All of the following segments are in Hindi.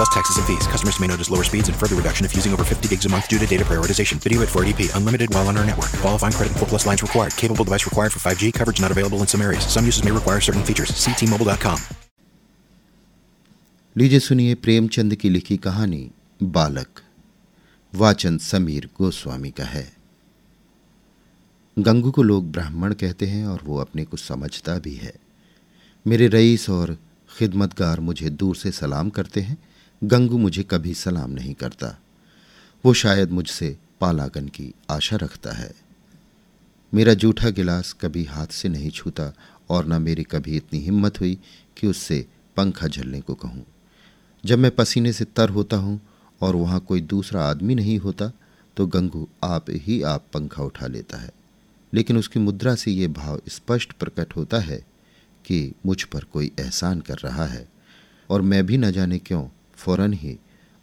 Plus taxes and fees. Customers may notice lower speeds and further reduction if using over 50 gigs a month due to data prioritization. Video at 480p. Unlimited while on our network. Qualifying credit and 4 plus lines required. Capable device required for 5G. Coverage not available in some areas. Some uses may require certain features. See T-Mobile.com. लीजिए सुनिए प्रेमचंद की लिखी कहानी बालक वाचन समीर गोस्वामी का है गंगू को लोग ब्राह्मण कहते हैं और वो अपने को समझता भी है मेरे रईस और खिदमतगार मुझे दूर से सलाम करते हैं गंगू मुझे कभी सलाम नहीं करता। वो शायद मुझसे पालागन की आशा रखता है। मेरा जूठा गिलास कभी हाथ से नहीं छूता और न मेरी कभी इतनी हिम्मत हुई कि उससे पंखा झलने को कहूँ। जब मैं पसीने से तर होता हूँ और वहाँ कोई दूसरा आदमी नहीं होता तो गंगू आप ही आप पंखा उठा लेता है। लेकिन उसकी मुद्रा से ये भाव स्पष्ट प्रकट होता है कि मुझ पर कोई एहसान कर रहा है। और मैं भी न जाने क्यों फ़ौरन ही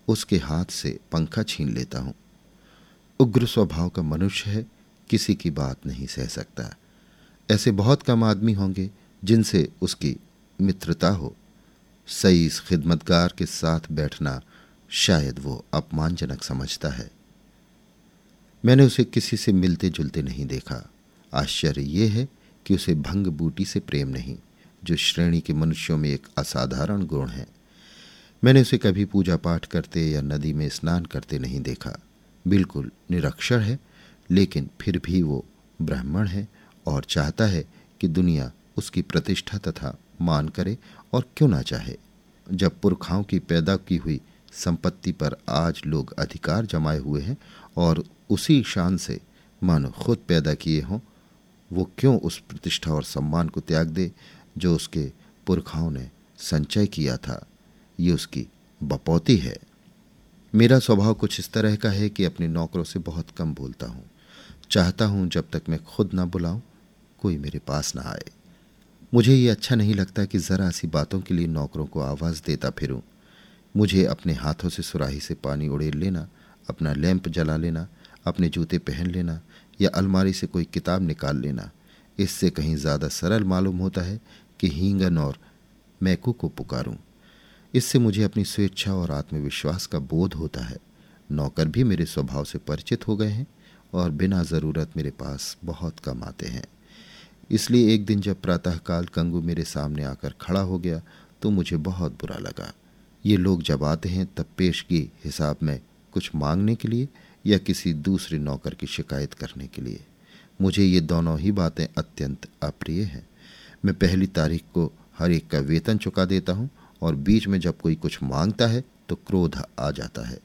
उसके हाथ से पंखा छीन लेता हूँ। उग्र स्वभाव का मनुष्य है, किसी की बात नहीं सह सकता। ऐसे बहुत कम आदमी होंगे जिनसे उसकी मित्रता हो। सही इस खिदमतगार के साथ बैठना शायद वो अपमानजनक समझता है। मैंने उसे किसी से मिलते जुलते नहीं देखा। आश्चर्य ये है कि उसे भंग बूटी से प्रेम नहीं, जो श्रेणी के मनुष्यों में एक असाधारण गुण है। मैंने उसे कभी पूजा पाठ करते या नदी में स्नान करते नहीं देखा। बिल्कुल निरक्षर है, लेकिन फिर भी वो ब्राह्मण है और चाहता है कि दुनिया उसकी प्रतिष्ठा तथा मान करे और क्यों ना चाहे। जब पुरखाओं की पैदा की हुई संपत्ति पर आज लोग अधिकार जमाए हुए हैं और उसी शान से मानो खुद पैदा किए हों, वो क्यों उस प्रतिष्ठा और सम्मान को त्याग दे जो उसके पुरखाओं ने संचय किया था? ये उसकी बपौती है। मेरा स्वभाव कुछ इस तरह का है कि अपने नौकरों से बहुत कम बोलता हूँ। चाहता हूँ जब तक मैं खुद ना बुलाऊं, कोई मेरे पास ना आए। मुझे ये अच्छा नहीं लगता कि ज़रा सी बातों के लिए नौकरों को आवाज़ देता फिरूं। मुझे अपने हाथों से सुराही से पानी उड़ेल लेना, अपना लैंप जला लेना, अपने जूते पहन लेना या अलमारी से कोई किताब निकाल लेना। इससे कहीं ज़्यादा सरल मालूम होता है कि हींगन और मैकू को पुकारूं। इससे मुझे अपनी स्वेच्छा और आत्मविश्वास का बोध होता है। नौकर भी मेरे स्वभाव से परिचित हो गए हैं और बिना ज़रूरत मेरे पास बहुत कम आते हैं। इसलिए एक दिन जब प्रातःकाल कंगू मेरे सामने आकर खड़ा हो गया तो मुझे बहुत बुरा लगा। ये लोग जब आते हैं, तब पेशगी हिसाब में कुछ मांगने के लिए या किसी दूसरे नौकर की शिकायत करने के लिए। मुझे ये दोनों ही बातें अत्यंत अप्रिय हैं। मैं पहली तारीख को हर एक का वेतन चुका देता हूँ और बीच में जब कोई कुछ माँगता है तो क्रोध आ जाता है।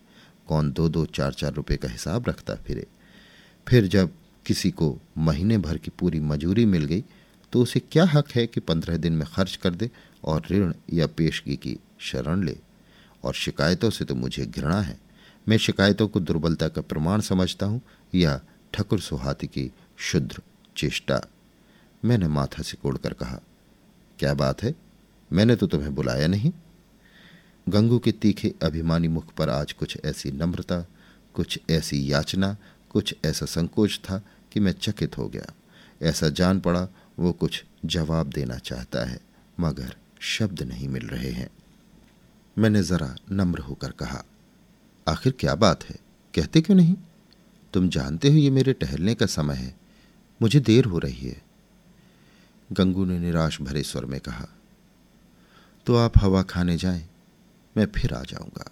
कौन दो दो चार चार रुपए का हिसाब रखता फिरे। फिर जब किसी को महीने भर की पूरी मजूरी मिल गई तो उसे क्या हक है कि पंद्रह दिन में खर्च कर दे और ऋण या पेशगी की शरण ले? और शिकायतों से तो मुझे घृणा है। मैं शिकायतों को दुर्बलता का प्रमाण समझता हूँ या ठकुर सुहाती की शुद्र चेष्टा। मैंने माथा से कोड़कर कहा, क्या बात है? मैंने तो तुम्हें बुलाया नहीं। गंगू के तीखे अभिमानी मुख पर आज कुछ ऐसी नम्रता, कुछ ऐसी याचना, कुछ ऐसा संकोच था कि मैं चकित हो गया। ऐसा जान पड़ा, वो कुछ जवाब देना चाहता है, मगर शब्द नहीं मिल रहे हैं। मैंने ज़रा नम्र होकर कहा, आखिर क्या बात है? कहते क्यों नहीं? तुम जानते हो ये मेरे टहलने का समय है। मुझे देर हो रही है। गंगू ने निराश भरे स्वर में कहा तो आप हवा खाने जाएँ, मैं फिर आ जाऊँगा।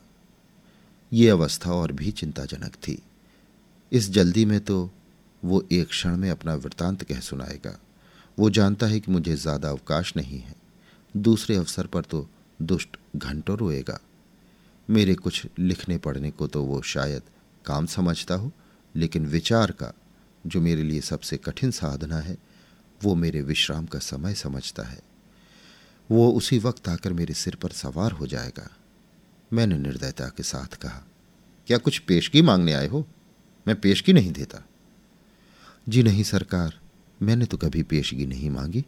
ये अवस्था और भी चिंताजनक थी। इस जल्दी में तो वो एक क्षण में अपना वृतांत कह सुनाएगा। वो जानता है कि मुझे ज़्यादा अवकाश नहीं है। दूसरे अवसर पर तो दुष्ट घंटों रोएगा। मेरे कुछ लिखने पढ़ने को तो वो शायद काम समझता हो, लेकिन विचार का, जो मेरे लिए सबसे कठिन साधना है, वो मेरे विश्राम का समय समझता है। वो उसी वक्त आकर मेरे सिर पर सवार हो जाएगा। मैंने निर्दयता के साथ कहा, क्या कुछ पेशगी मांगने आए हो? मैं पेशगी नहीं देता। जी नहीं, सरकार, मैंने तो कभी पेशगी नहीं मांगी।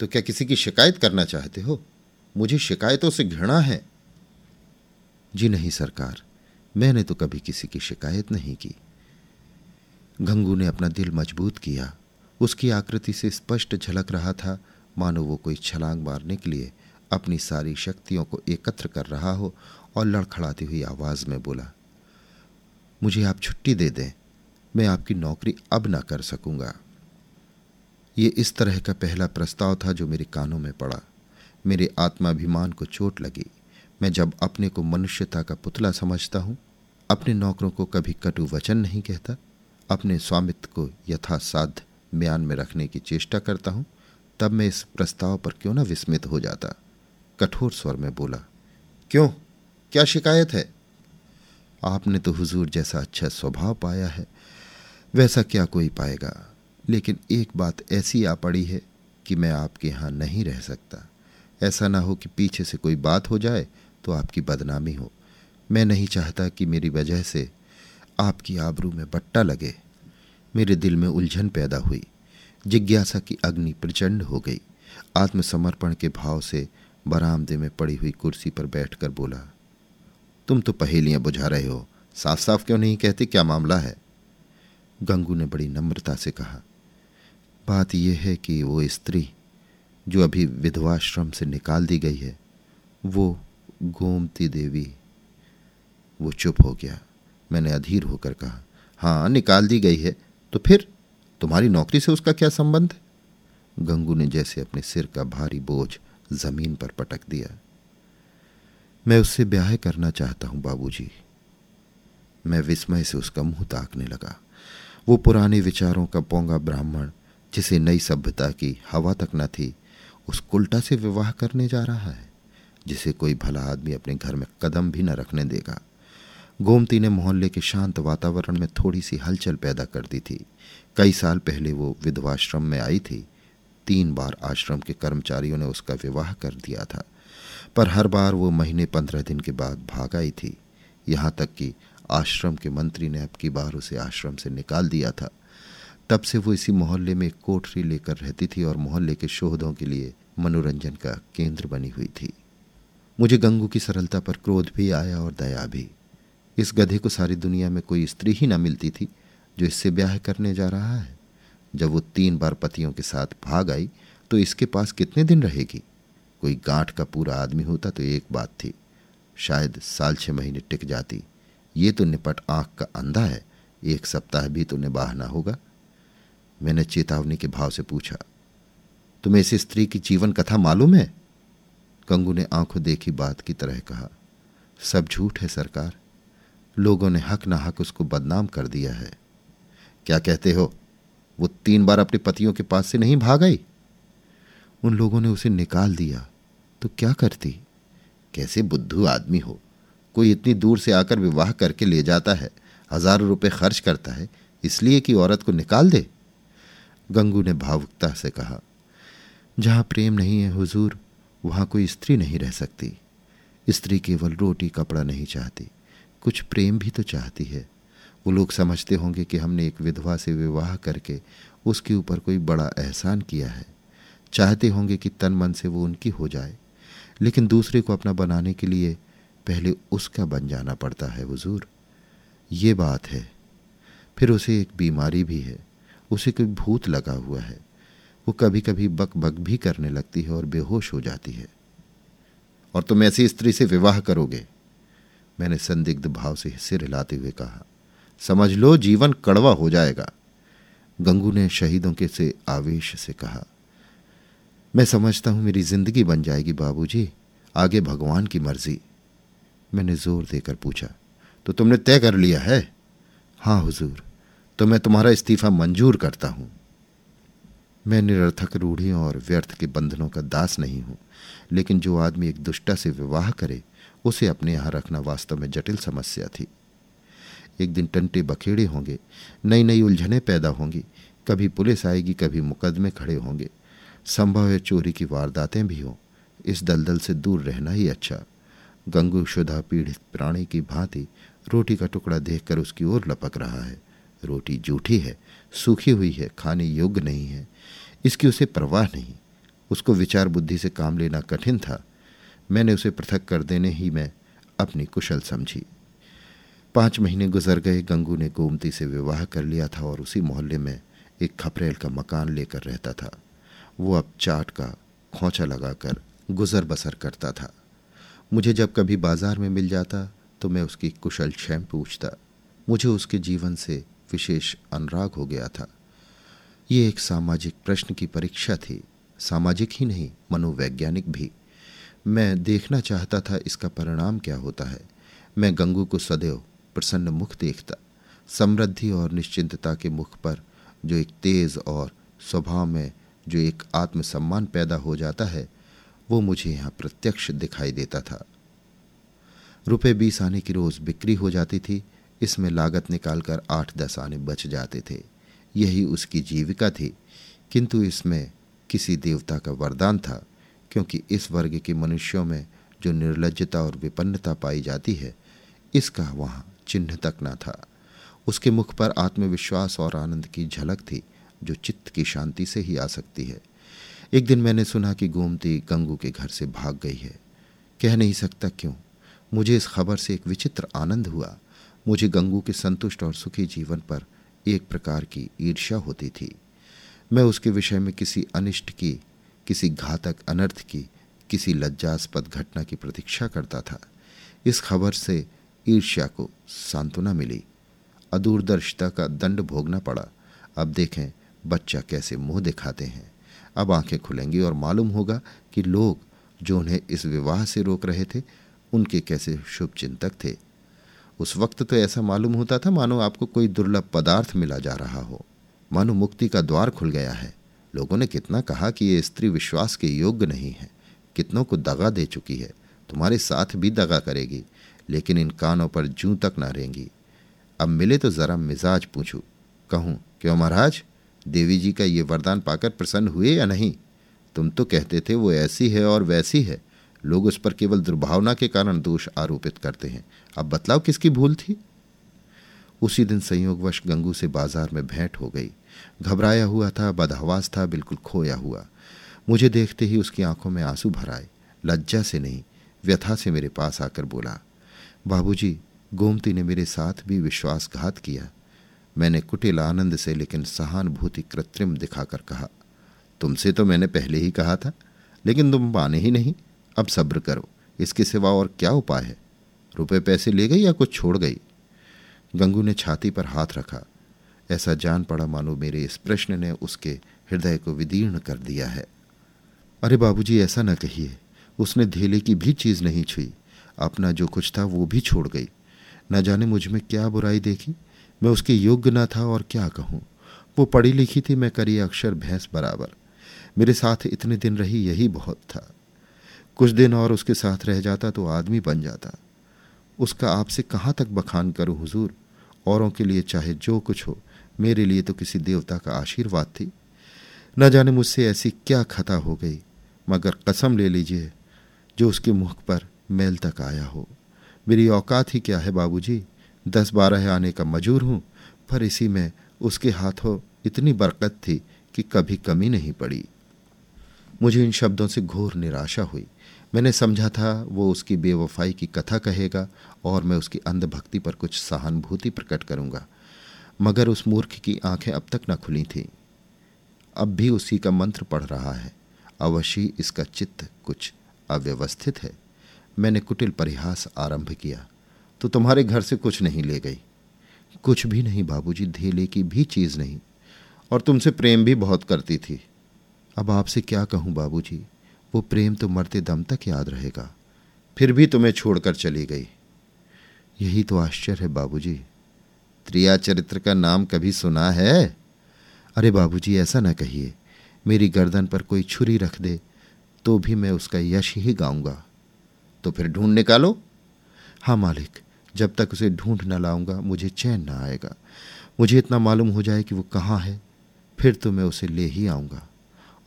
तो क्या किसी की शिकायत करना चाहते हो? मुझे शिकायतों से घृणा है। जी नहीं, सरकार, मैंने तो कभी किसी की शिकायत नहीं की। गंगू ने अपना दिल मज़बूत किया। उसकी आकृति से स्पष्ट झलक रहा था मानो वो कोई छलांग मारने के लिए अपनी सारी शक्तियों को एकत्र कर रहा हो और लड़खड़ाती हुई आवाज़ में बोला, मुझे आप छुट्टी दे दें, मैं आपकी नौकरी अब ना कर सकूँगा। ये इस तरह का पहला प्रस्ताव था जो मेरे कानों में पड़ा। मेरे आत्माभिमान को चोट लगी। मैं जब अपने को मनुष्यता का पुतला समझता हूँ, अपने नौकरों को कभी कटु वचन नहीं कहता, अपने स्वामित्व को यथासाध्य म्यान में रखने की चेष्टा करता हूँ तब मैं इस प्रस्ताव पर क्यों ना विस्मित हो जाता? कठोर स्वर में बोला, क्यों? क्या शिकायत है? आपने तो हुजूर जैसा अच्छा स्वभाव पाया है, वैसा क्या कोई पाएगा? लेकिन एक बात ऐसी आ पड़ी है कि मैं आपके यहाँ नहीं रह सकता। ऐसा ना हो कि पीछे से कोई बात हो जाए तो आपकी बदनामी हो। मैं नहीं चाहता कि मेरी वजह से आपकी आबरू में बट्टा लगे। मेरे दिल में उलझन पैदा हुई। जिज्ञासा की अग्नि प्रचंड हो गई। आत्मसमर्पण के भाव से बरामदे में पड़ी हुई कुर्सी पर बैठकर बोला, तुम तो पहेलियाँ बुझा रहे हो। साफ़ साफ़ क्यों नहीं कहते? क्या मामला है? गंगू ने बड़ी नम्रता से कहा, बात यह है कि वो स्त्री जो अभी विधवाश्रम से निकाल दी गई है, वो गोमती देवी, वो चुप हो गया। मैंने अधीर होकर कहा हाँ निकाल दी गई है तो फिर? तुम्हारी नौकरी से उसका क्या संबंध? गंगू ने जैसे अपने सिर का भारी बोझ ज़मीन पर पटक दिया। मैं उससे ब्याह करना चाहता हूँ, बाबूजी। मैं विस्मय से उसका मुँह ताकने लगा। वो पुराने विचारों का पोंगा ब्राह्मण, जिसे नई सभ्यता की हवा तक न थी, उस कुल्टा से विवाह करने जा रहा है, जिसे कोई भला आदमी अपने घर में कदम भी न रखने देगा। गोमती ने मोहल्ले के शांत वातावरण में थोड़ी सी हलचल पैदा कर दी थी। कई साल पहले वो विधवाश्रम में आई थी। तीन बार आश्रम के कर्मचारियों ने उसका विवाह कर दिया था। पर हर बार वो महीने पंद्रह दिन के बाद भाग आई थी। यहाँ तक कि आश्रम के मंत्री ने अब की बार उसे आश्रम से निकाल दिया था। तब से वो इसी मोहल्ले में कोठरी लेकर रहती थी और मोहल्ले के शोधों के लिए मनोरंजन का केंद्र बनी हुई थी। मुझे गंगू की सरलता पर क्रोध भी आया और दया भी। इस गधे को सारी दुनिया में कोई स्त्री ही ना मिलती थी, जो इससे ब्याह करने जा रहा है। जब वो तीन बार पतियों के साथ भाग आई तो इसके पास कितने दिन रहेगी? कोई गांठ का पूरा आदमी होता तो एक बात थी, शायद साल छह महीने टिक जाती। ये तो निपट आँख का अंधा है, एक सप्ताह भी तो निबाहना होगा। मैंने चेतावनी के भाव से पूछा, तुम्हें इस स्त्री की जीवन कथा मालूम है? कंगू ने आँखों देखी बात की तरह कहा, सब झूठ है सरकार। लोगों ने हक ना हक उसको बदनाम कर दिया है। क्या कहते हो? वो तीन बार अपने पतियों के पास से नहीं भाग आई? उन लोगों ने उसे निकाल दिया। तो क्या करती? कैसे बुद्धू आदमी हो? कोई इतनी दूर से आकर विवाह करके ले जाता है, हज़ारों रुपए खर्च करता है, इसलिए कि औरत को निकाल दे? गंगू ने भावुकता से कहा, जहाँ प्रेम नहीं है हुजूर, वहाँ कोई स्त्री नहीं रह सकती। स्त्री केवल रोटी कपड़ा नहीं चाहती। कुछ प्रेम भी तो चाहती है। वो लोग समझते होंगे कि हमने एक विधवा से विवाह करके उसके ऊपर कोई बड़ा एहसान किया है। चाहते होंगे कि तन मन से वो उनकी हो जाए। लेकिन दूसरे को अपना बनाने के लिए पहले उसका बन जाना पड़ता है, हुजूर। ये बात है। फिर उसे एक बीमारी भी है। उसे कोई भूत लगा हुआ है। वो कभी कभी बक बक भी करने लगती है और बेहोश हो जाती है। और तुम ऐसी स्त्री से विवाह करोगे। मैंने संदिग्ध भाव से सिर हिलाते हुए कहा, समझ लो, जीवन कड़वा हो जाएगा। गंगू ने शहीदों के से आवेश से कहा, मैं समझता हूँ मेरी ज़िंदगी बन जाएगी, बाबूजी। आगे भगवान की मर्ज़ी। मैंने ज़ोर देकर पूछा तो तुमने तय कर लिया है? हाँ हुजूर। तो मैं तुम्हारा इस्तीफा मंजूर करता हूँ। मैं निरर्थक रूढ़ियों और व्यर्थ के बंधनों का दास नहीं हूँ, लेकिन जो आदमी एक दुष्टा से विवाह करे उसे अपने यहाँ रखना वास्तव में जटिल समस्या थी। एक दिन टंटे बखेड़े होंगे नई नई उलझने पैदा होंगी, कभी पुलिस आएगी, कभी मुकदमे खड़े होंगे। संभव है चोरी की वारदातें भी हों, इस दलदल से दूर रहना ही अच्छा। गंगू शुदा पीड़ित प्राणी की भांति रोटी का टुकड़ा देखकर उसकी ओर लपक रहा है। रोटी जूठी है, सूखी हुई है, खाने योग्य नहीं है। इसकी उसे परवाह नहीं। उसको विचार बुद्धि से काम लेना कठिन था। मैंने उसे पृथक कर देने ही मैं अपनी कुशल समझी। पाँच महीने गुजर गए, गंगू ने गोमती से विवाह कर लिया था और उसी मोहल्ले में एक खपरेल का मकान लेकर रहता था। वो अब चाट का खोचा लगाकर गुजर बसर करता था। मुझे जब कभी बाज़ार में मिल जाता तो मैं उसकी कुशल क्षैम पूछता। मुझे उसके जीवन से विशेष अनुराग हो गया था। ये एक सामाजिक प्रश्न की परीक्षा थी। सामाजिक ही नहीं, मनोवैज्ञानिक भी। मैं देखना चाहता था इसका परिणाम क्या होता है। मैं गंगू को सदैव प्रसन्न मुख देखता, समृद्धि और निश्चिंतता के मुख पर जो एक तेज और स्वभाव में जो एक आत्मसम्मान पैदा हो जाता है, वो मुझे यहाँ प्रत्यक्ष दिखाई देता था। रुपए बीस आने की रोज बिक्री हो जाती थी, इसमें लागत निकालकर आठ दस आने बच जाते थे। यही उसकी जीविका थी, किंतु इसमें किसी देवता का वरदान था। क्योंकि इस वर्ग के मनुष्यों में जो निर्लजता और विपन्नता पाई जाती है, इसका वहाँ चिन्ह तक न था। उसके मुख पर आत्मविश्वास और आनंद की झलक थी, जो चित्त की शांति से ही आ सकती है। एक दिन मैंने सुना कि गोमती गंगू के घर से भाग गई है। कह नहीं सकता क्यों? मुझे इस खबर से एक विचित्र आनंद हुआ। मुझे गंगू के संतुष्ट और सुखी जीवन पर एक प्रकार की ईर्ष्या होती थी। मैं उसके विषय में किसी अनिष्ट की किसी घातक अनर्थ की, किसी लज्जास्पद घटना की प्रतीक्षा करता था। इस खबर से ईर्ष्या को सांत्वना मिली। अदूरदर्शिता का दंड भोगना पड़ा। अब देखें, बच्चा कैसे मुँह दिखाते हैं। अब आँखें खुलेंगी और मालूम होगा कि लोग जो उन्हें इस विवाह से रोक रहे थे, उनके कैसे शुभ चिंतक थे। उस वक्त तो ऐसा मालूम होता था, मानो आपको कोई दुर्लभ पदार्थ मिला जा रहा हो। मानो मुक्ति का द्वार खुल गया है। लोगों ने कितना कहा कि ये स्त्री विश्वास के योग्य नहीं है, कितनों को दगा दे चुकी है, तुम्हारे साथ भी दगा करेगी, लेकिन इन कानों पर जू तक ना रहेंगी अब मिले तो जरा मिजाज पूछूँ, कहूँ, क्यों महाराज, देवी जी का ये वरदान पाकर प्रसन्न हुए या नहीं? तुम तो कहते थे वो ऐसी है और वैसी है। लोग उस पर केवल दुर्भावना के कारण दोष आरोपित करते हैं। अब बतलाओ किसकी भूल थी? उसी दिन संयोगवश गंगू से बाज़ार में भेंट हो गई। घबराया हुआ था, बदहवास था, बिल्कुल खोया हुआ। मुझे देखते ही उसकी आँखों में आँसू भर आए। लज्जा से नहीं, व्यथा से मेरे पास आकर बोला, बाबूजी, गोमती ने मेरे साथ भी विश्वासघात किया। मैंने कुटिल आनंद से, लेकिन सहानुभूति कृत्रिम दिखाकर कहा, तुमसे तो मैंने पहले ही कहा था, लेकिन तुम माने ही नहीं। अब सब्र करो, इसके सिवा और क्या उपाय है? रुपए पैसे ले गई या कुछ छोड़ गई? गंगू ने छाती पर हाथ रखा। ऐसा जान पड़ा मानो मेरे इस प्रश्न ने उसके हृदय को विदीर्ण कर दिया है। अरे बाबूजी, ऐसा न कहिए। उसने धेले की भी चीज़ नहीं छुई। अपना जो कुछ था वो भी छोड़ गई। न जाने मुझमें क्या बुराई देखी। मैं उसके योग्य न था और क्या कहूँ। वो पढ़ी लिखी थी, मैं करी अक्षर भैंस बराबर। मेरे साथ इतने दिन रही यही बहुत था। कुछ दिन और उसके साथ रह जाता तो आदमी बन जाता। उसका आपसे कहाँ तक बखान करूँ हुजूर? औरों के लिए चाहे जो कुछ हो। मेरे लिए तो किसी देवता का आशीर्वाद थी। न जाने मुझसे ऐसी क्या खता हो गई, मगर कसम ले लीजिए, जो उसके मुख पर मैल तक आया हो। मेरी औकात ही क्या है बाबूजी? दस बारह आने का मजूर हूँ, पर इसी में उसके हाथों इतनी बरकत थी कि कभी कमी नहीं पड़ी। मुझे इन शब्दों से घोर निराशा हुई। मैंने समझा था वो उसकी बेवफाई की कथा कहेगा और मैं उसकी अंधभक्ति पर कुछ सहानुभूति प्रकट करूँगा। मगर उस मूर्ख की आँखें अब तक न खुली थीं। अब भी उसी का मंत्र पढ़ रहा है। अवश्य इसका चित्त कुछ अव्यवस्थित है। मैंने कुटिल परिहास आरंभ किया। तो तुम्हारे घर से कुछ नहीं ले गई। कुछ भी नहीं, बाबूजी धेले की भी चीज़ नहीं। और तुमसे प्रेम भी बहुत करती थी। अब आपसे क्या कहूँ, बाबूजी? वो प्रेम तो मरते दम तक याद रहेगा। फिर भी तुम्हें छोड़कर चली गई। यही तो आश्चर्य है, बाबूजी। त्रिया चरित्र का नाम कभी सुना है? अरे बाबूजी, ऐसा ना कहिए। मेरी गर्दन पर कोई छुरी रख दे तो भी मैं उसका यश ही गाऊँगा। तो फिर ढूंढ निकालो। हाँ मालिक, जब तक उसे ढूंढ न लाऊँगा, मुझे चैन ना आएगा। मुझे इतना मालूम हो जाए कि वो कहाँ है, फिर तो मैं उसे ले ही आऊँगा।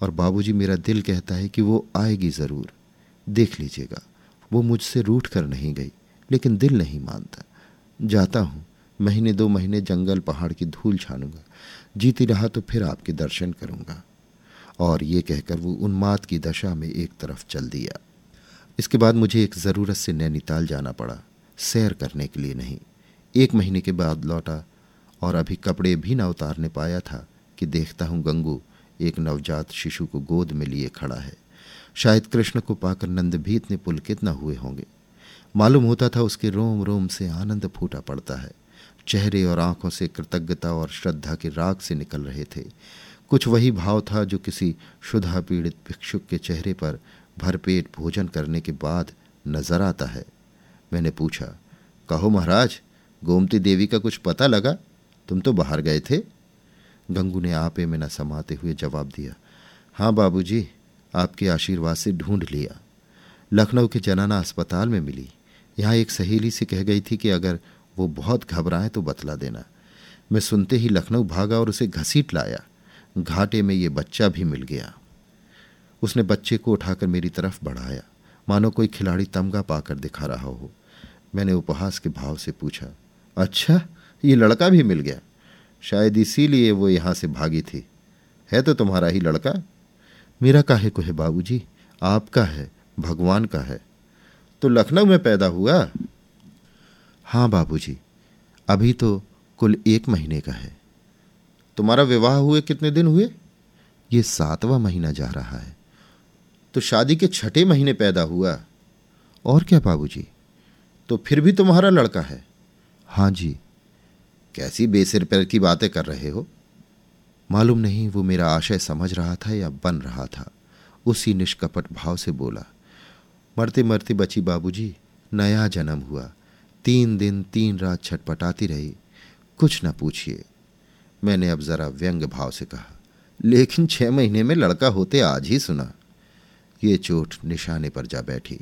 और बाबूजी, मेरा दिल कहता है कि वो आएगी ज़रूर। देख लीजिएगा, वो मुझसे रूठ कर नहीं गई, लेकिन दिल नहीं मानता। जाता हूँ। महीने दो महीने जंगल पहाड़ की धूल छानूँगा। जीती रहा तो फिर आपके दर्शन करूँगा। और ये कहकर वो उन्माद की दशा में एक तरफ़ चल दिया। इसके बाद मुझे एक ज़रूरत से नैनीताल जाना पड़ा, सैर करने के लिए नहीं। एक महीने के बाद लौटा और अभी कपड़े भी ना उतारने पाया था कि देखता हूँ गंगू एक नवजात शिशु को गोद में लिए खड़ा है। शायद कृष्ण को पाकर नंद भी इतने पुलकित न हुए होंगे। मालूम होता था उसके रोम रोम से आनंद फूटा पड़ता है। चेहरे और आँखों से कृतज्ञता और श्रद्धा के राग से निकल रहे थे। कुछ वही भाव था जो किसी शुद्धा पीड़ित भिक्षुक के चेहरे पर भरपेट भोजन करने के बाद नज़र आता है। मैंने पूछा, कहो महाराज, गोमती देवी का कुछ पता लगा? तुम तो बाहर गए थे? गंगू ने आपे में न समाते हुए जवाब दिया हाँ बाबूजी, आपके आशीर्वाद से ढूंढ लिया। लखनऊ के जनाना अस्पताल में मिली। यहाँ एक सहेली से कह गई थी कि अगर वो बहुत घबराए तो बतला देना। मैं सुनते ही लखनऊ भागा और उसे घसीट लाया। घाटे में ये बच्चा भी मिल गया। उसने बच्चे को उठाकर मेरी तरफ़ बढ़ाया। मानो कोई खिलाड़ी तमगा पाकर दिखा रहा हो। मैंने उपहास के भाव से पूछा अच्छा ये लड़का भी मिल गया। शायद इसीलिए वो यहाँ से भागी थी। है तो तुम्हारा ही लड़का? मेरा काहे को है बाबूजी? आपका है? भगवान का है? तो लखनऊ में पैदा हुआ? हाँ बाबूजी, अभी तो कुल एक महीने का है। तुम्हारा विवाह हुए कितने दिन हुए? ये सातवां महीना जा रहा है। तो शादी के छठे महीने पैदा हुआ। और क्या बाबूजी? तो फिर भी तुम्हारा लड़का है। हाँ जी। कैसी बेसिर पैर की बातें कर रहे हो? मालूम नहीं वो मेरा आशय समझ रहा था या बन रहा था। उसी निष्कपट भाव से बोला मरते मरते बची बाबूजी, नया जन्म हुआ। तीन दिन तीन रात छटपटाती रही। कुछ न पूछिए। मैंने अब जरा व्यंग भाव से कहा, लेकिन छह महीने में लड़का होते आज ही सुना। ये चोट निशाने पर जा बैठी।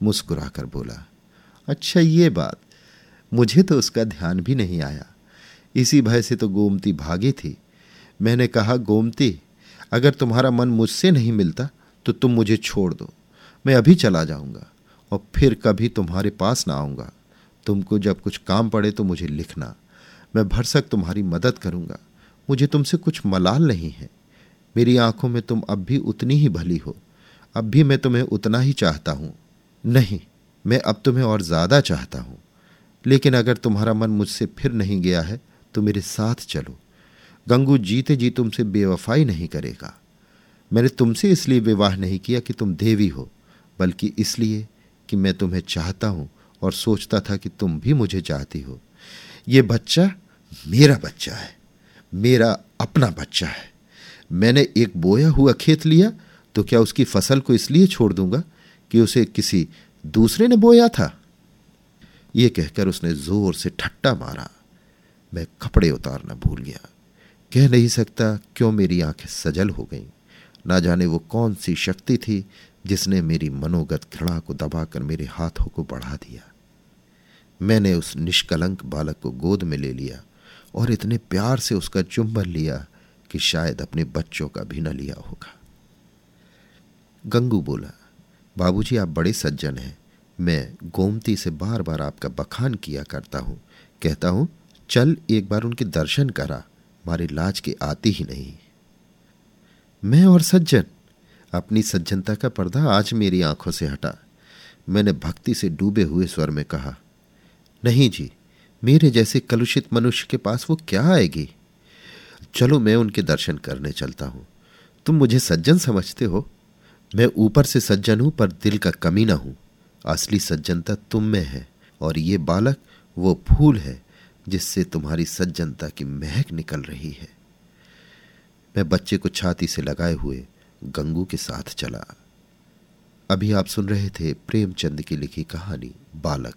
मुस्कुराकर बोला अच्छा ये बात, मुझे तो उसका ध्यान भी नहीं आया। इसी भय से तो गोमती भागी थी। मैंने कहा, गोमती, अगर तुम्हारा मन मुझसे नहीं मिलता तो तुम मुझे छोड़ दो। मैं अभी चला जाऊँगा, और फिर कभी तुम्हारे पास ना आऊँगा। तुमको जब कुछ काम पड़े तो मुझे लिखना। मैं भरसक तुम्हारी मदद करूँगा। मुझे तुमसे कुछ मलाल नहीं है। मेरी आँखों में तुम अब भी उतनी ही भली हो। अब भी मैं तुम्हें उतना ही चाहता हूँ। नहीं, मैं अब तुम्हें और ज़्यादा चाहता हूँ। लेकिन अगर तुम्हारा मन मुझसे फिर नहीं गया है तो मेरे साथ चलो। गंगू जीते जी तुमसे बेवफाई नहीं करेगा। मैंने तुमसे इसलिए विवाह नहीं किया कि तुम देवी हो, बल्कि इसलिए कि मैं तुम्हें चाहता हूँ और सोचता था कि तुम भी मुझे चाहती हो। ये बच्चा मेरा बच्चा है। मेरा अपना बच्चा है। मैंने एक बोया हुआ खेत लिया तो क्या उसकी फ़सल को इसलिए छोड़ दूँगा कि उसे किसी दूसरे ने बोया था? यह कहकर उसने ज़ोर से ठट्टा मारा। मैं कपड़े उतारना भूल गया। कह नहीं सकता क्यों मेरी आँखें सजल हो गईं। ना जाने वो कौन सी शक्ति थी जिसने मेरी मनोगत घृणा को दबाकर मेरे हाथों को बढ़ा दिया। मैंने उस निष्कलंक बालक को गोद में ले लिया और इतने प्यार से उसका चुंबन लिया कि शायद अपने बच्चों का भी न लिया होगा। गंगू बोला, बाबूजी, आप बड़े सज्जन हैं। मैं गोमती से बार बार आपका बखान किया करता हूँ। कहता हूँ, चल एक बार उनके दर्शन करा हमारी लाज की आती ही नहीं। मैं और सज्जन, अपनी सज्जनता का पर्दा आज मेरी आँखों से हटा। मैंने भक्ति से डूबे हुए स्वर में कहा नहीं जी, मेरे जैसे कलुषित मनुष्य के पास वो क्या आएगी? चलो मैं उनके दर्शन करने चलता हूँ। तुम मुझे सज्जन समझते हो। मैं ऊपर से सज्जन हूँ, पर दिल का कमी कमीना हूँ। असली सज्जनता तुम में है, और ये बालक वो फूल है, जिससे तुम्हारी सज्जनता की महक निकल रही है। मैं बच्चे को छाती से लगाए हुए गंगू के साथ चला। अभी आप सुन रहे थे प्रेमचंद की लिखी कहानी, बालक।